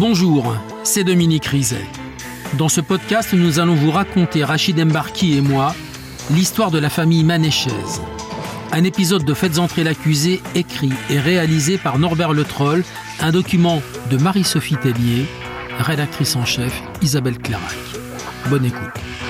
Bonjour, c'est Dominique Rizet. Dans ce podcast, nous allons vous raconter, Rachid Embarki et moi, l'histoire de la famille Manéchaise. Un épisode de Faites entrer l'accusé écrit et réalisé par Norbert Le Troll, un document de Marie-Sophie Tellier, rédactrice en chef Isabelle Clarac. Bonne écoute.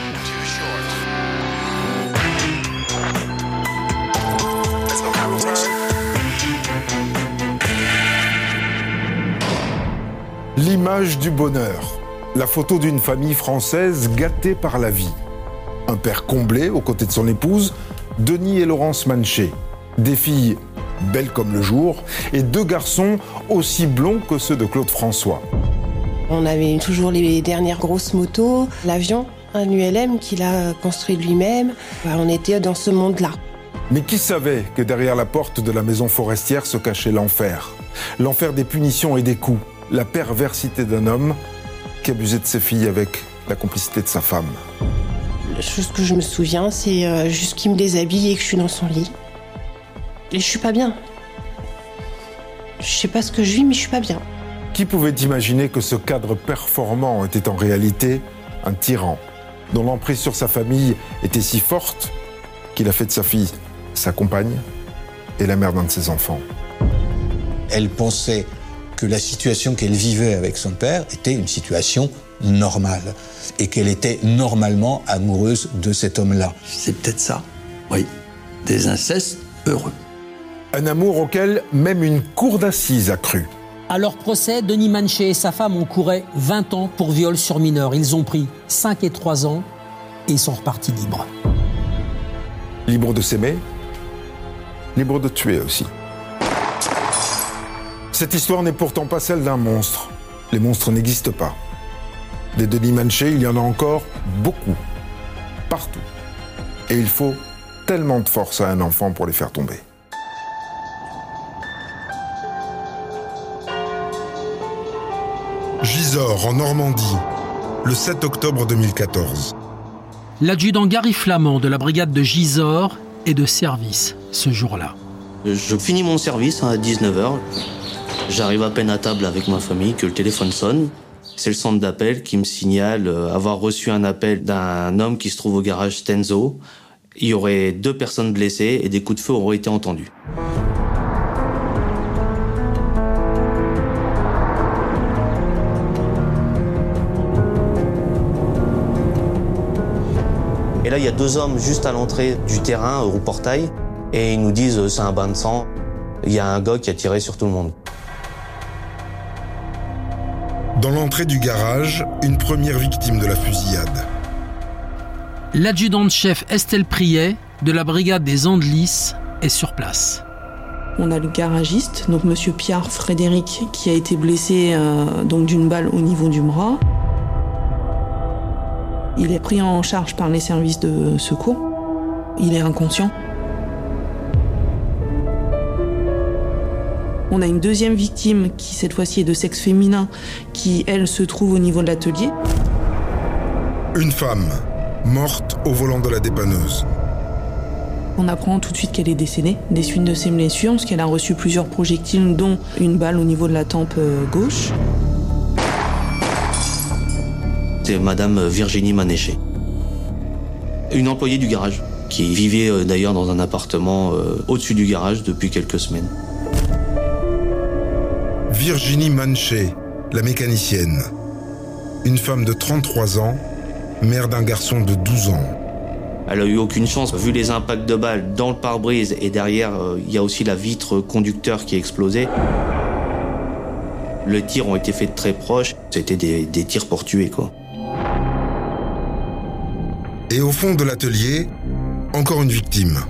L'image du bonheur. La photo d'une famille française gâtée par la vie. Un père comblé aux côtés de son épouse, Denis et Laurence Manché. Des filles belles comme le jour et deux garçons aussi blonds que ceux de Claude François. On avait toujours les dernières grosses motos, l'avion, un ULM qu'il a construit lui-même. On était dans ce monde-là. Mais qui savait que derrière la porte de la maison forestière se cachait l'enfer? L'enfer des punitions et des coups, la perversité d'un homme qui abusait de ses filles avec la complicité de sa femme. La chose que je me souviens, c'est euh, juste qu'il me déshabille et que je suis dans son lit. Et je suis pas bien. Je sais pas ce que je vis, mais je suis pas bien. Qui pouvait imaginer que ce cadre performant était en réalité un tyran, dont l'emprise sur sa famille était si forte qu'il a fait de sa fille sa compagne et la mère d'un de ses enfants? Elle pensait que la situation qu'elle vivait avec son père était une situation normale et qu'elle était normalement amoureuse de cet homme-là. C'est peut-être ça, oui, des incestes heureux. Un amour auquel même une cour d'assises a cru. À leur procès, Denis Manché et sa femme ont couru 20 ans pour viol sur mineur. Ils ont pris 5 et 3 ans et ils sont repartis libres. Libre de s'aimer, libre de tuer aussi. Cette histoire n'est pourtant pas celle d'un monstre. Les monstres n'existent pas. Des Denis Manché, il y en a encore beaucoup. Partout. Et il faut tellement de force à un enfant pour les faire tomber. Gisors, en Normandie, le 7 octobre 2014. L'adjudant Gary Flamand de la brigade de Gisors est de service ce jour-là. Je finis mon service à 19h. J'arrive à peine à table avec ma famille que le téléphone sonne. C'est le centre d'appel qui me signale euh, avoir reçu un appel d'un homme qui se trouve au garage Stenzo. Il y aurait deux personnes blessées et des coups de feu auraient été entendus. Et là, il y a deux hommes juste à l'entrée du terrain, au portail, et ils nous disent euh, c'est un bain de sang. Il y a un gars qui a tiré sur tout le monde. Dans l'entrée du garage, une première victime de la fusillade. L'adjudante-chef Estelle Priet de la brigade des Andelys est sur place. On a le garagiste, donc Monsieur Pierre Frédéric, qui a été blessé euh, donc d'une balle au niveau du bras. Il est pris en charge par les services de secours. Il est inconscient. On a une deuxième victime qui cette fois-ci est de sexe féminin, qui elle se trouve au niveau de l'atelier. Une femme, morte au volant de la dépanneuse. On apprend tout de suite qu'elle est décédée des suites de ses blessures, parce qu'elle a reçu plusieurs projectiles, dont une balle au niveau de la tempe euh, gauche. C'est Madame Virginie Manéché. Une employée du garage, qui vivait euh, d'ailleurs dans un appartement euh, au-dessus du garage depuis quelques semaines. Virginie Manché, la mécanicienne. Une femme de 33 ans, mère d'un garçon de 12 ans. Elle a eu aucune chance, vu les impacts de balles dans le pare-brise et derrière, euh, il y a aussi la vitre conducteur qui a explosé. Les tirs ont été faits de très proche. C'était des, des tirs pour tuer, quoi. Et au fond de l'atelier, encore une victime.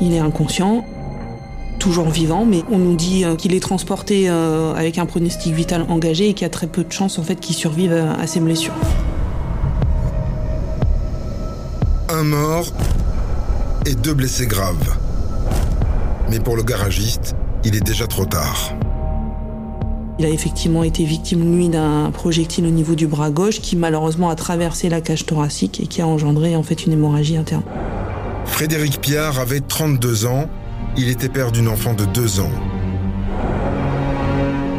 Il est inconscient, toujours vivant, mais on nous dit euh, qu'il est transporté euh, avec un pronostic vital engagé et qu'il y a très peu de chances en fait qu'il survive à, à ses blessures. Un mort et deux blessés graves. Mais pour le garagiste, il est déjà trop tard. Il a effectivement été victime, lui, d'un projectile au niveau du bras gauche qui malheureusement a traversé la cage thoracique et qui a engendré en fait une hémorragie interne. Frédéric Piard avait 32 ans. Il était père d'une enfant de 2 ans.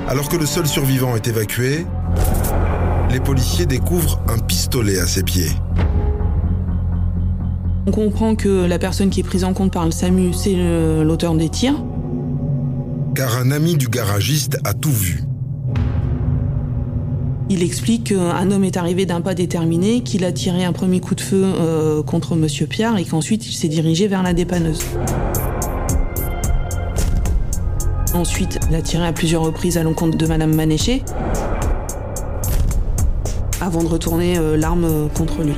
Alors que le seul survivant est évacué, les policiers découvrent un pistolet à ses pieds. On comprend que la personne qui est prise en compte par le SAMU, c'est l'auteur des tirs. Car un ami du garagiste a tout vu. Il explique qu'un homme est arrivé d'un pas déterminé, qu'il a tiré un premier coup de feu euh, contre Monsieur Pierre et qu'ensuite il s'est dirigé vers la dépanneuse. Ensuite, il a tiré à plusieurs reprises à l'encontre de Madame Manéché avant de retourner euh, l'arme contre lui.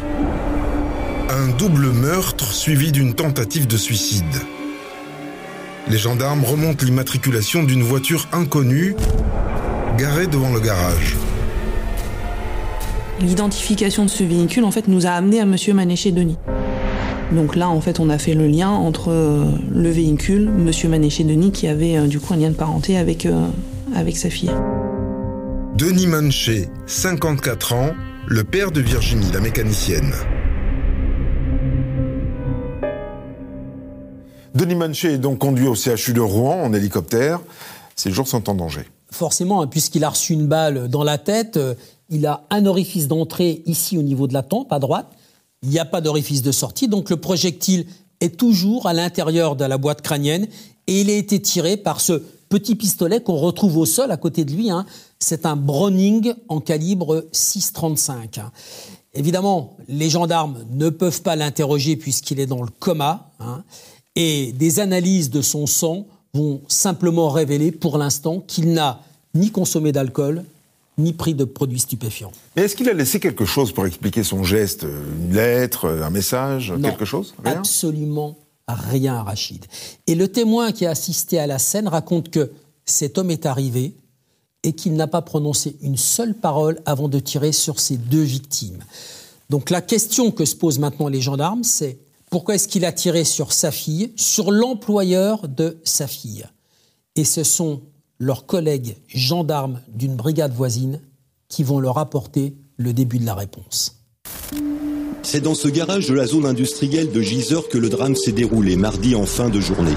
Un double meurtre suivi d'une tentative de suicide. Les gendarmes remontent l'immatriculation d'une voiture inconnue garée devant le garage. L'identification de ce véhicule, en fait, nous a amené à Monsieur Manéché Denis. Donc là, en fait, on a fait le lien entre euh, le véhicule, Monsieur Manéché Denis, qui avait euh, du coup un lien de parenté avec, avec sa fille. Denis Manché, 54 ans, le père de Virginie, la mécanicienne. Denis Manché est donc conduit au CHU de Rouen en hélicoptère. Ses jours sont en danger. Forcément, hein, puisqu'il a reçu une balle dans la tête, euh, il a un orifice d'entrée ici au niveau de la tempe, à droite. Il n'y a pas d'orifice de sortie, donc le projectile est toujours à l'intérieur de la boîte crânienne et il a été tiré par ce petit pistolet qu'on retrouve au sol à côté de lui. Hein. C'est un Browning en calibre 6,35. Évidemment, les gendarmes ne peuvent pas l'interroger puisqu'il est dans le coma. Hein. et des analyses de son sang vont simplement révéler pour l'instant qu'il n'a ni consommé d'alcool, ni pris de produits stupéfiants. Mais est-ce qu'il a laissé quelque chose pour expliquer son geste Une lettre, un message, quelque chose? Absolument rien, Rachid. Et le témoin qui a assisté à la scène raconte que cet homme est arrivé et qu'il n'a pas prononcé une seule parole avant de tirer sur ses deux victimes. Donc la question que se posent maintenant les gendarmes, c'est pourquoi est-ce qu'il a tiré sur sa fille, sur l'employeur de sa fille? Et ce sont leurs collègues gendarmes d'une brigade voisine qui vont leur apporter le début de la réponse. C'est dans ce garage de la zone industrielle de Giseur que le drame s'est déroulé mardi en fin de journée.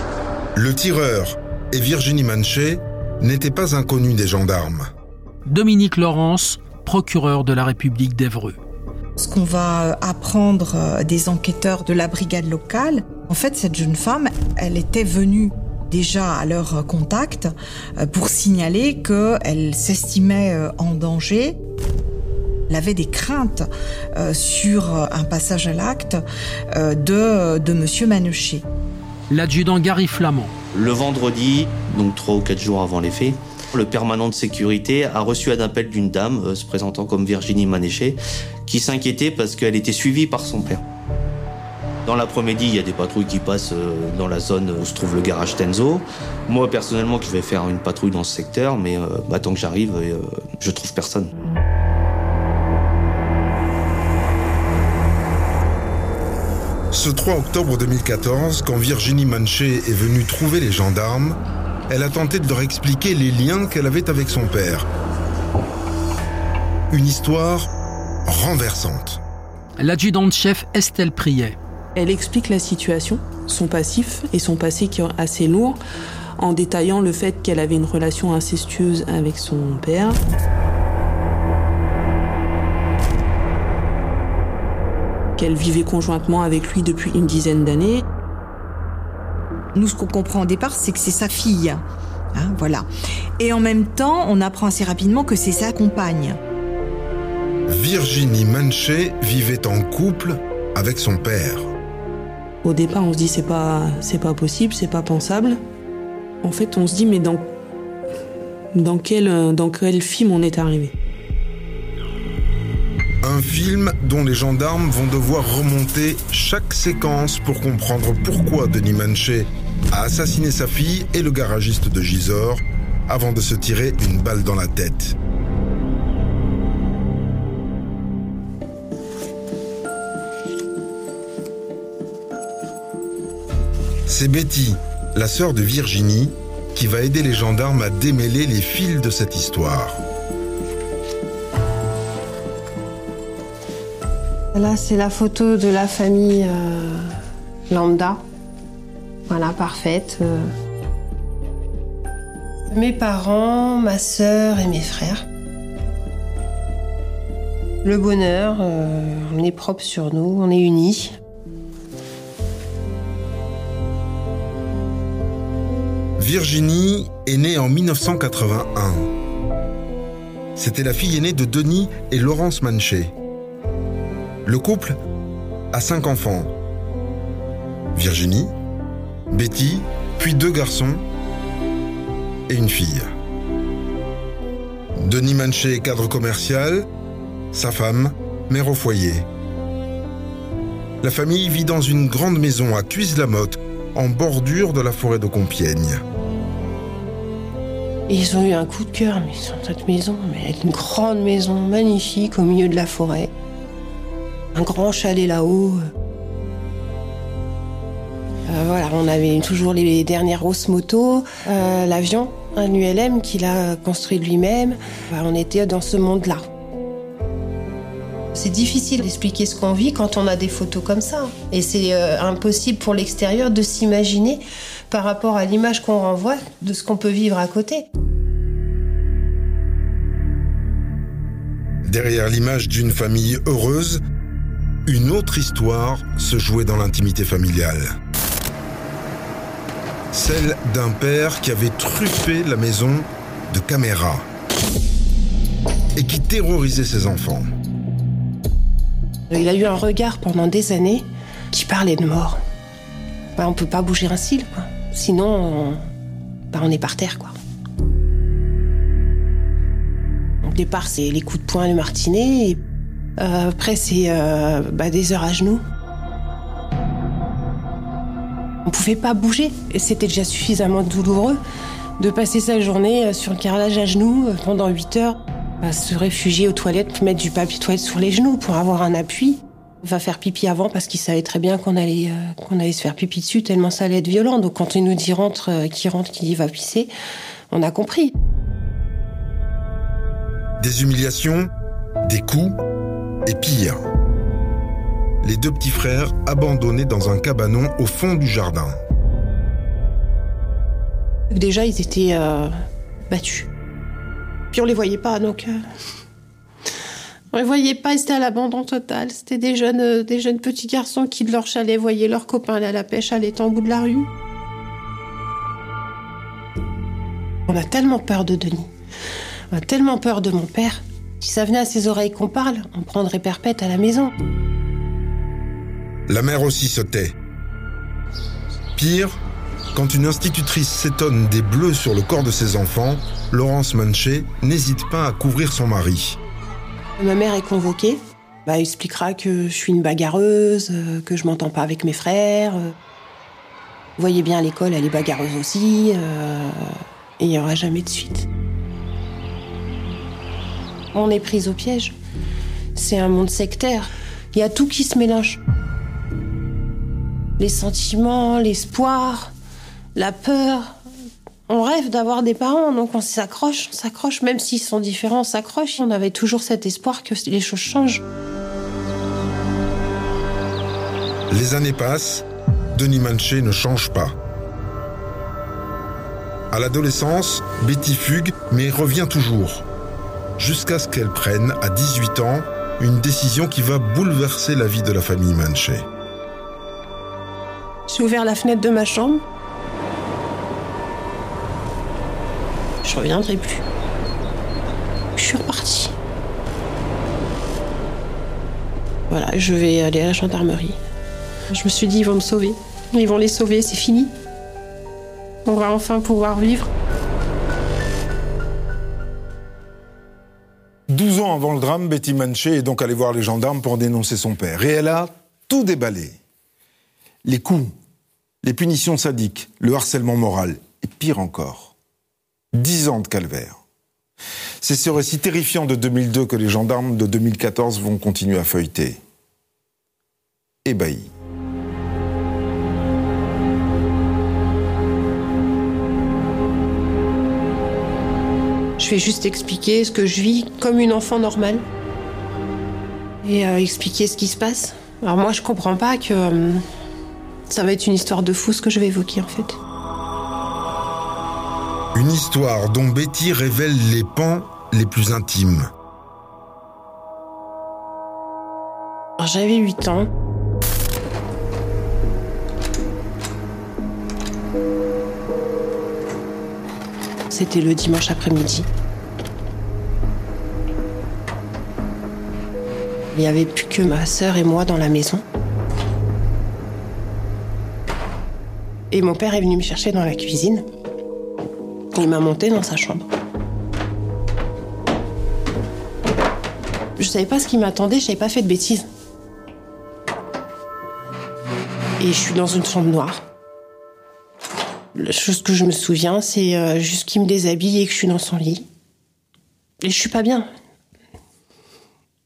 Le tireur et Virginie Manchet n'étaient pas inconnus des gendarmes. Dominique Laurence, procureur de la République d'Evreux. Ce qu'on va apprendre euh, des enquêteurs de la brigade locale, en fait, cette jeune femme, elle était venue déjà à leur contact euh, pour signaler qu'elle s'estimait euh, en danger. Elle avait des craintes sur un passage à l'acte de, de Monsieur Manouché. L'adjudant Gary Flamand. Le vendredi, donc trois ou quatre jours avant les faits, le permanent de sécurité a reçu un appel d'une dame se présentant comme Virginie Manéché qui s'inquiétait parce qu'elle était suivie par son père. Dans l'après-midi, il y a des patrouilles qui passent euh, dans la zone où se trouve le garage Tenzo. Moi, personnellement, je vais faire une patrouille dans ce secteur, mais euh, bah, tant que j'arrive, euh, je trouve personne. Ce 3 octobre 2014, quand Virginie Manché est venue trouver les gendarmes, elle a tenté de leur expliquer les liens qu'elle avait avec son père. Une histoire renversante. L'adjudante-chef Estelle Priet. Elle explique la situation, son passif et son passé qui est assez lourd, en détaillant le fait qu'elle avait une relation incestueuse avec son père. qu'elle vivait conjointement avec lui depuis une dizaine d'années. Nous, ce qu'on comprend au départ, c'est que c'est sa fille. Hein, voilà. Et en même temps, on apprend assez rapidement que c'est sa compagne. Virginie Manché vivait en couple avec son père. Au départ, on se dit c'est pas c'est pas possible, c'est pas pensable. En fait, on se dit mais dans dans quel dans quel film on est arrivé? Un film dont les gendarmes vont devoir remonter chaque séquence pour comprendre pourquoi Denis Manché a assassiné sa fille et le garagiste de Gisors avant de se tirer une balle dans la tête. C'est Betty, la sœur de Virginie, qui va aider les gendarmes à démêler les fils de cette histoire. Là, c'est la photo de la famille euh, lambda. Voilà, parfaite. Euh. Mes parents, ma sœur et mes frères. Le bonheur, euh, on est propre sur nous, on est unis. Virginie est née en 1981. C'était la fille aînée de Denis et Laurence Manché. Le couple a cinq enfants. Virginie, Betty, puis deux garçons et une fille. Denis Manché est cadre commercial, sa femme, mère au foyer. La famille vit dans une grande maison à Cuise-la-Motte, en bordure de la forêt de Compiègne. Ils ont eu un coup de cœur, mais sur cette maison, mais une grande maison magnifique au milieu de la forêt. Un grand chalet là-haut. Euh, voilà, on avait toujours les dernières grosses motos, euh, l'avion, un ULM qu'il a construit lui-même. Enfin, on était dans ce monde-là. C'est difficile d'expliquer ce qu'on vit quand on a des photos comme ça. Et c'est euh, impossible pour l'extérieur de s'imaginer par rapport à l'image qu'on renvoie de ce qu'on peut vivre à côté. Derrière l'image d'une famille heureuse, une autre histoire se jouait dans l'intimité familiale. Celle d'un père qui avait truffé la maison de caméras et qui terrorisait ses enfants. Il a eu un regard pendant des années qui parlait de mort. Bah, on peut pas bouger un cil, quoi. Sinon, on, bah, on est par terre, quoi. Au départ, c'est les coups de poing, le martinet. Et, euh, après, c'est euh, bah, des heures à genoux. On pouvait pas bouger. Et c'était déjà suffisamment douloureux de passer sa journée euh, sur le carrelage à genoux euh, pendant 8 heures. Bah, se réfugier aux toilettes, mettre du papier toilette sur les genoux pour avoir un appui. Va faire pipi avant parce qu'il savait très bien qu'on allait, euh, qu'on allait se faire pipi dessus tellement ça allait être violent. Donc quand il nous dit rentre, euh, qui rentre, qui dit va pisser, on a compris. Des humiliations, des coups et pire. Les deux petits frères abandonnés dans un cabanon au fond du jardin. Déjà, ils étaient euh, battus. Puis on les voyait pas, donc. euh, On les voyait pas, c'était à l'abandon total. C'était des jeunes, euh, des jeunes petits garçons qui, de leur chalet, voyaient leurs copains aller à la pêche à l'étang au bout de la rue. On a tellement peur de Denis. On a tellement peur de mon père. Si ça venait à ses oreilles qu'on parle, on prendrait perpète à la maison. La mère aussi se tait. Pire, quand une institutrice s'étonne des bleus sur le corps de ses enfants, Laurence Manché n'hésite pas à couvrir son mari. Ma mère est convoquée. Bah, elle expliquera que je suis une bagarreuse, euh, que je m'entends pas avec mes frères. Vous voyez bien, à l'école, elle est bagarreuse aussi. euh, il n'y aura jamais de suite. On est prise au piège. C'est un monde sectaire. Il y a tout qui se mélange. Les sentiments, l'espoir, la peur. On rêve d'avoir des parents, donc on s'accroche, on s'accroche, même s'ils sont différents, on s'accroche. On avait toujours cet espoir que les choses changent. Les années passent, Denis Manché ne change pas. À l'adolescence, Betty fugue, mais revient toujours. Jusqu'à ce qu'elle prenne, à 18 ans, une décision qui va bouleverser la vie de la famille Manché. J'ai ouvert la fenêtre de ma chambre. Je reviendrai plus. Je suis repartie. Voilà, je vais aller à la gendarmerie. Je me suis dit, ils vont me sauver. Ils vont les sauver, c'est fini. On va enfin pouvoir vivre. 12 ans avant le drame, Betty Manché est donc allée voir les gendarmes pour dénoncer son père. Et elle a tout déballé. Les coups, les punitions sadiques, le harcèlement moral, et pire encore, 10 ans de calvaire. C'est ce récit terrifiant de 2002 que les gendarmes de 2014 vont continuer à feuilleter. Ébahis. Je vais juste expliquer ce que je vis comme une enfant normale. Et euh, expliquer ce qui se passe. Alors moi, je comprends pas que euh, ça va être une histoire de fou ce que je vais évoquer en fait. Une histoire dont Betty révèle les pans les plus intimes. J'avais 8 ans. C'était le dimanche après-midi. Il n'y avait plus que ma sœur et moi dans la maison. Et mon père est venu me chercher dans la cuisine. Il m'a monté dans sa chambre. Je savais pas ce qui m'attendait, je n'avais pas fait de bêtises. Et je suis dans une chambre noire. La chose que je me souviens, c'est euh, juste qu'il me déshabille et que je suis dans son lit. Et je suis pas bien.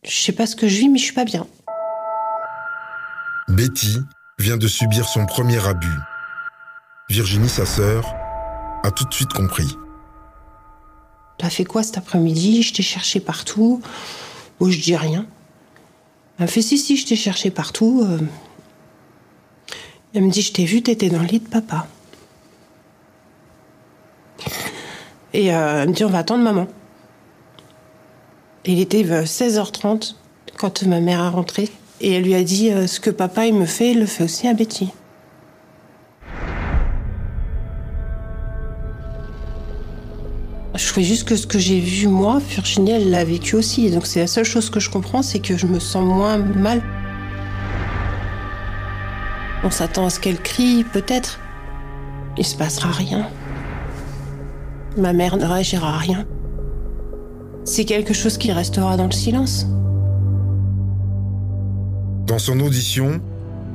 Je sais pas ce que je vis, mais je suis pas bien. Betty vient de subir son premier abus. Virginie, sa sœur, a tout de suite compris. T'as fait quoi cet après-midi? Je t'ai cherché partout. Oh, je dis rien. Elle me fait si, si, je t'ai cherché partout. Euh. Elle me dit, je t'ai vu, t'étais dans le lit de papa. Et euh, elle me dit, on va attendre maman. Il était 16h30 quand ma mère a rentré. Et elle lui a dit, euh, ce que papa il me fait, il le fait aussi à Betty. Fais juste que ce que j'ai vu moi, Virginie, elle l'a vécu aussi. Donc c'est la seule chose que je comprends, c'est que je me sens moins mal. On s'attend à ce qu'elle crie, peut-être. Il se passera rien. Ma mère ne réagira à rien. C'est quelque chose qui restera dans le silence. Dans son audition,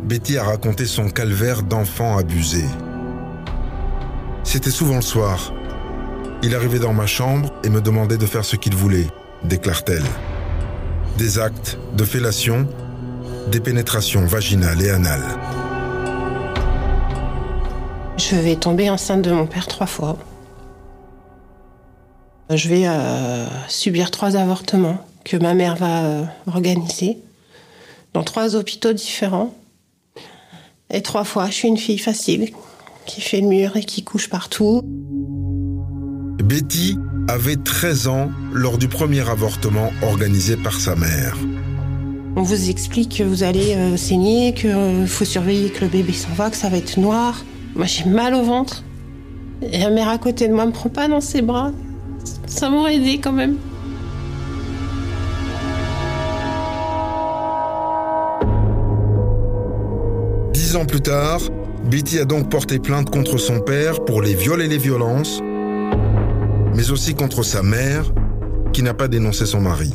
Betty a raconté son calvaire d'enfant abusé. C'était souvent le soir. Il arrivait dans ma chambre et me demandait de faire ce qu'il voulait, déclare-t-elle. Des actes de fellation, des pénétrations vaginales et anales. Je vais tomber enceinte de mon père trois fois. Je vais euh, subir trois avortements que ma mère va euh, organiser dans trois hôpitaux différents. Et trois fois, je suis une fille facile qui fait le mur et qui couche partout. Betty avait 13 ans lors du premier avortement organisé par sa mère. On vous explique que vous allez euh, saigner, qu'il faut surveiller que le bébé s'en va, que ça va être noir. Moi, j'ai mal au ventre. Et la mère à côté de moi me prend pas dans ses bras. Ça m'aurait aidé quand même. Dix ans plus tard, Betty a donc porté plainte contre son père pour les viols et les violences, mais aussi contre sa mère, qui n'a pas dénoncé son mari.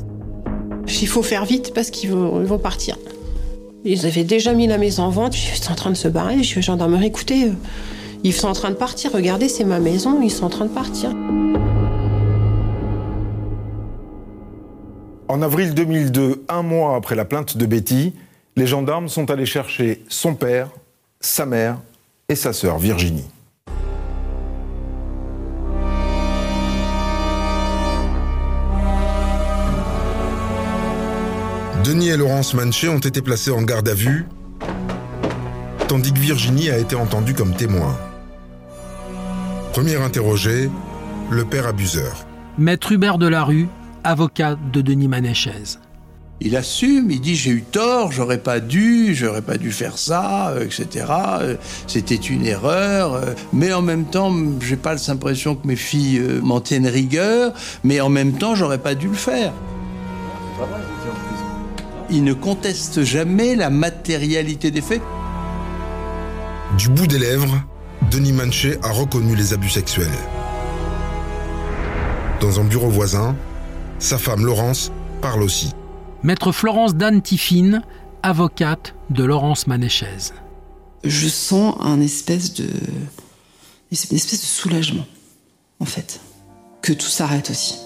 Il faut faire vite parce qu'ils vont, vont, partir. Ils avaient déjà mis la maison en vente, ils sont en train de se barrer. Je suis gendarmerie, écoutez, euh, ils sont en train de partir. Regardez, c'est ma maison, ils sont en train de partir. En avril 2002, un mois après la plainte de Betty, les gendarmes sont allés chercher son père, sa mère et sa sœur Virginie. Denis et Laurence Manché ont été placés en garde à vue, tandis que Virginie a été entendue comme témoin. Premier interrogé, le père abuseur. Maître Hubert Delarue, avocat de Denis Manéchez. Il assume, il dit j'ai eu tort, j'aurais pas dû, j'aurais pas dû faire ça, euh, etc. Euh, c'était une erreur, euh, mais en même temps, j'ai pas l'impression que mes filles m'en tiennent rigueur, mais en même temps, j'aurais pas dû le faire. Il ne conteste jamais la matérialité des faits. Du bout des lèvres, Denis Manché a reconnu les abus sexuels. Dans un bureau voisin, sa femme Laurence parle aussi. Maître Florence Dan Tiffin, avocate de Laurence Manéchez. Je sens un espèce de. une espèce de soulagement, en fait. Que tout s'arrête aussi.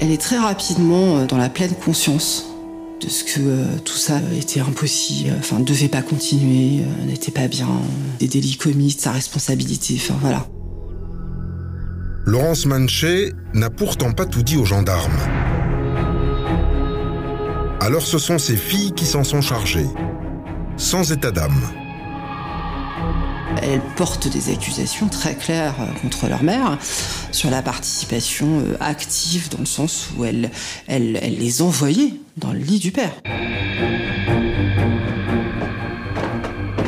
Elle est très rapidement dans la pleine conscience de ce que euh, tout ça était impossible, enfin ne devait pas continuer, euh, n'était pas bien, des délits commis, de sa responsabilité, enfin voilà. Laurence Manché n'a pourtant pas tout dit aux gendarmes. Alors ce sont ses filles qui s'en sont chargées, sans état d'âme. Elles portent des accusations très claires euh, contre leur mère sur la participation euh, active dans le sens où elle, les envoyait dans le lit du père.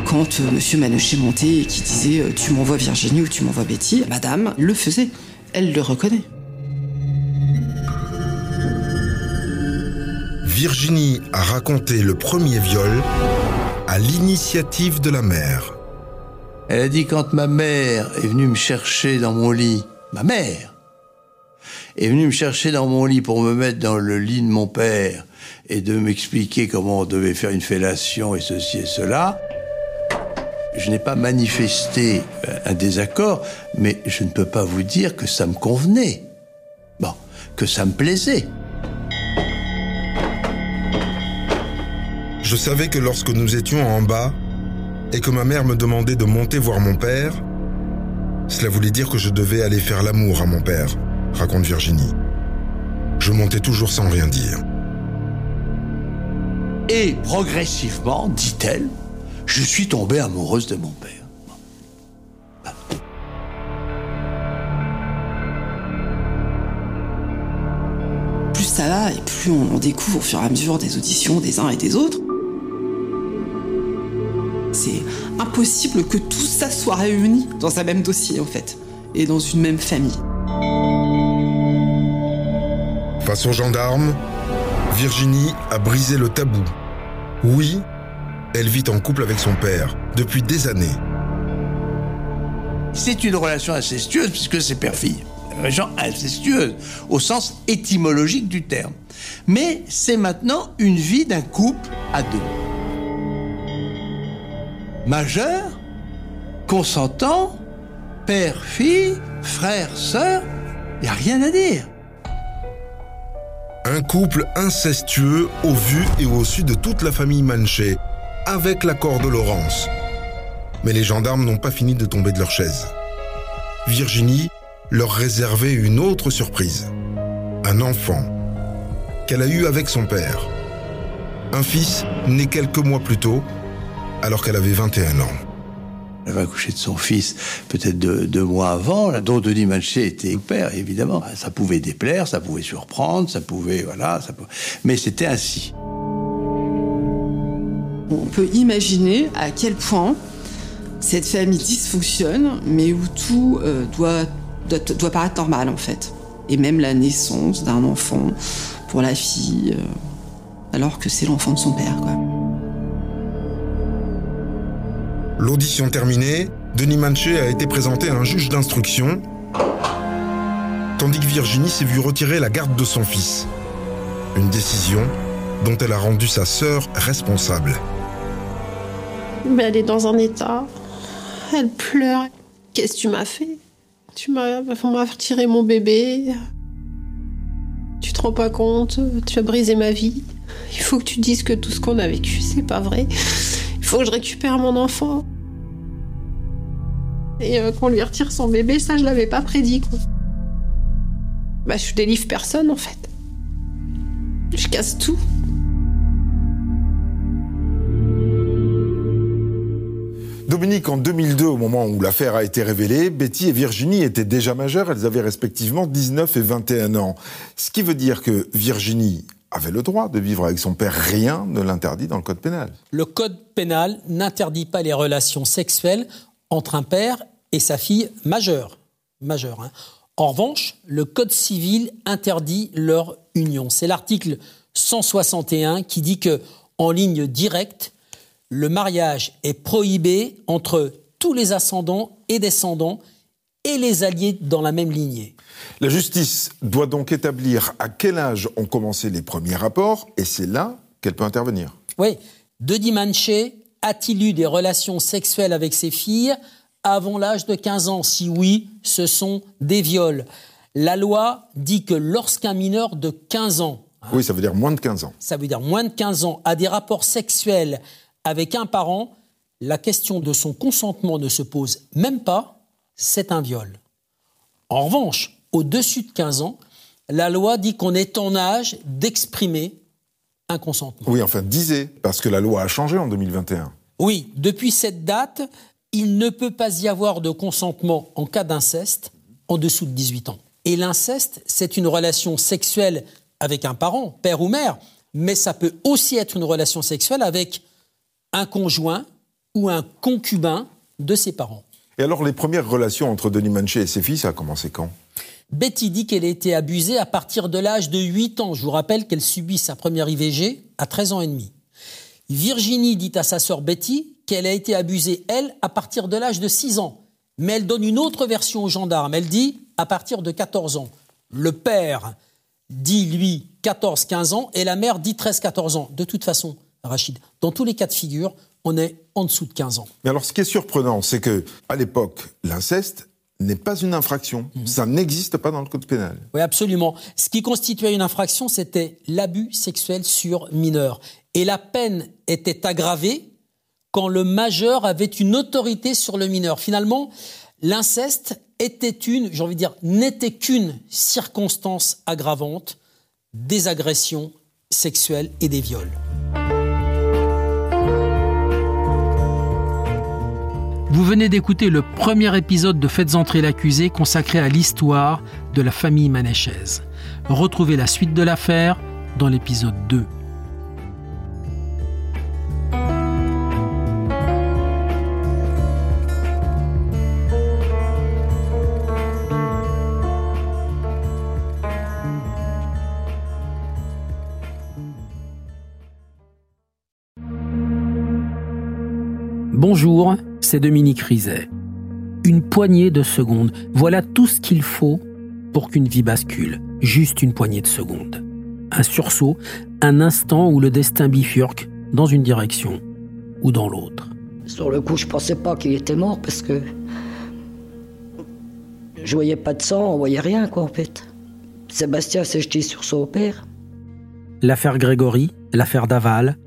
Quand euh, Monsieur Manochet montait et qui disait tu m'envoies Virginie ou tu m'envoies Betty, Madame le faisait. Elle le reconnaît. Virginie a raconté le premier viol à l'initiative de la mère. Elle a dit quand ma mère est venue me chercher dans mon lit, ma mère est venue me chercher dans mon lit pour me mettre dans le lit de mon père et de m'expliquer comment on devait faire une fellation et ceci et cela. Je n'ai pas manifesté euh, un désaccord, mais je ne peux pas vous dire que ça me convenait. Bon, que ça me plaisait. Je savais que lorsque nous étions en bas et que ma mère me demandait de monter voir mon père, cela voulait dire que je devais aller faire l'amour à mon père, raconte Virginie. Je montais toujours sans rien dire. Et progressivement, dit-elle, je suis tombée amoureuse de mon père. Plus ça va et plus on en découvre au fur et à mesure des auditions des uns et des autres. C'est impossible que tout ça soit réuni dans un même dossier en fait, et dans une même famille. Face aux gendarmes, Virginie a brisé le tabou. Oui, elle vit en couple avec son père depuis des années. C'est une relation incestueuse puisque c'est père-fille. Une relation incestueuse au sens étymologique du terme. Mais c'est maintenant une vie d'un couple à deux. Majeur, consentant, père, fille, frère, sœur, il n'y a rien à dire. Un couple incestueux au vu et au su de toute la famille Manché, avec l'accord de Laurence. Mais les gendarmes n'ont pas fini de tomber de leur chaise. Virginie leur réservait une autre surprise. Un enfant qu'elle a eu avec son père. Un fils né quelques mois plus tôt, alors qu'elle avait 21 ans. Elle va accoucher de son fils peut-être deux, deux mois avant, dont Denis Malché était père, évidemment. Ça pouvait déplaire, ça pouvait surprendre, ça pouvait, voilà, ça pouvait... mais c'était ainsi. On peut imaginer à quel point cette famille dysfonctionne, mais où tout euh, doit, doit, doit, paraître normal en fait. Et même la naissance d'un enfant pour la fille, euh, alors que c'est l'enfant de son père. Quoi. L'audition terminée, Denis Manché a été présenté à un juge d'instruction, tandis que Virginie s'est vue retirer la garde de son fils. Une décision dont elle a rendu sa sœur responsable. Elle est dans un état. Elle pleure. Qu'est-ce que tu m'as fait? Tu m'as retiré mon bébé. Tu te rends pas compte? Tu as brisé ma vie. Il faut que tu dises que tout ce qu'on a vécu, c'est pas vrai. Faut que je récupère mon enfant. Et euh, qu'on lui retire son bébé, ça, je l'avais pas prédit. Bah, je délivre personne, en fait. Je casse tout. Dominique, en 2002, au moment où l'affaire a été révélée, Betty et Virginie étaient déjà majeures. Elles avaient respectivement 19 et 21 ans. Ce qui veut dire que Virginie avait le droit de vivre avec son père. Rien ne l'interdit dans le code pénal. Le code pénal n'interdit pas les relations sexuelles entre un père et sa fille majeure. hein. En revanche, le code civil interdit leur union. C'est l'article 161 qui dit que, en ligne directe, le mariage est prohibé entre tous les ascendants et descendants et les alliés dans la même lignée. La justice doit donc établir à quel âge ont commencé les premiers rapports et c'est là qu'elle peut intervenir. Oui. Denis Manché a-t-il eu des relations sexuelles avec ses filles avant l'âge de 15 ans? Si oui, ce sont des viols. La loi dit que lorsqu'un mineur de 15 ans... Hein, oui, ça veut dire moins de 15 ans. Ça veut dire moins de 15 ans a des rapports sexuels avec un parent, la question de son consentement ne se pose même pas, c'est un viol. En revanche, au-dessus de 15 ans, la loi dit qu'on est en âge d'exprimer un consentement. Oui, enfin, disait, parce que la loi a changé en 2021. Oui, depuis cette date, il ne peut pas y avoir de consentement en cas d'inceste en dessous de 18 ans. Et l'inceste, c'est une relation sexuelle avec un parent, père ou mère, mais ça peut aussi être une relation sexuelle avec un conjoint ou un concubin de ses parents. Et alors, les premières relations entre Denis Manchet et ses filles, ça a commencé quand? Betty dit qu'elle a été abusée à partir de l'âge de 8 ans. Je vous rappelle qu'elle subit sa première IVG à 13 ans et demi. Virginie dit à sa sœur Betty qu'elle a été abusée, elle, à partir de l'âge de 6 ans. Mais elle donne une autre version aux gendarmes. Elle dit à partir de 14 ans. Le père dit, lui, 14-15 ans et la mère dit 13-14 ans. De toute façon, Rachid, dans tous les cas de figure, on est en dessous de 15 ans. Mais alors, ce qui est surprenant, c'est que à l'époque, l'inceste n'est pas une infraction. Mhm. Ça n'existe pas dans le code pénal. Oui, absolument. Ce qui constituait une infraction, c'était l'abus sexuel sur mineur. Et la peine était aggravée quand le majeur avait une autorité sur le mineur. Finalement, l'inceste était une, j'ai envie de dire, n'était qu'une circonstance aggravante des agressions sexuelles et des viols. Vous venez d'écouter le premier épisode de Faites entrer l'accusé consacré à l'histoire de la famille manéchaise. Retrouvez la suite de l'affaire dans l'épisode 2. Bonjour, c'est Dominique Rizet. Une poignée de secondes, voilà tout ce qu'il faut pour qu'une vie bascule. Juste une poignée de secondes. Un sursaut, un instant où le destin bifurque dans une direction ou dans l'autre. Sur le coup, je pensais pas qu'il était mort parce que je voyais pas de sang, on voyait rien quoi en fait. Sébastien s'est jeté sur son père. L'affaire Grégory, l'affaire Daval,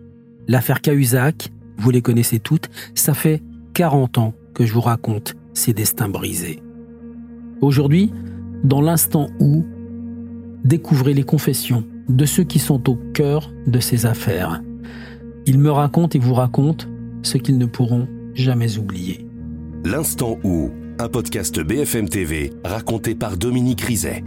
l'affaire Cahuzac, vous les connaissez toutes, ça fait 40 ans que je vous raconte ces destins brisés. Aujourd'hui, dans l'instant où, découvrez les confessions de ceux qui sont au cœur de ces affaires. Ils me racontent et vous racontent ce qu'ils ne pourront jamais oublier. L'instant où, un podcast BFM TV raconté par Dominique Rizet.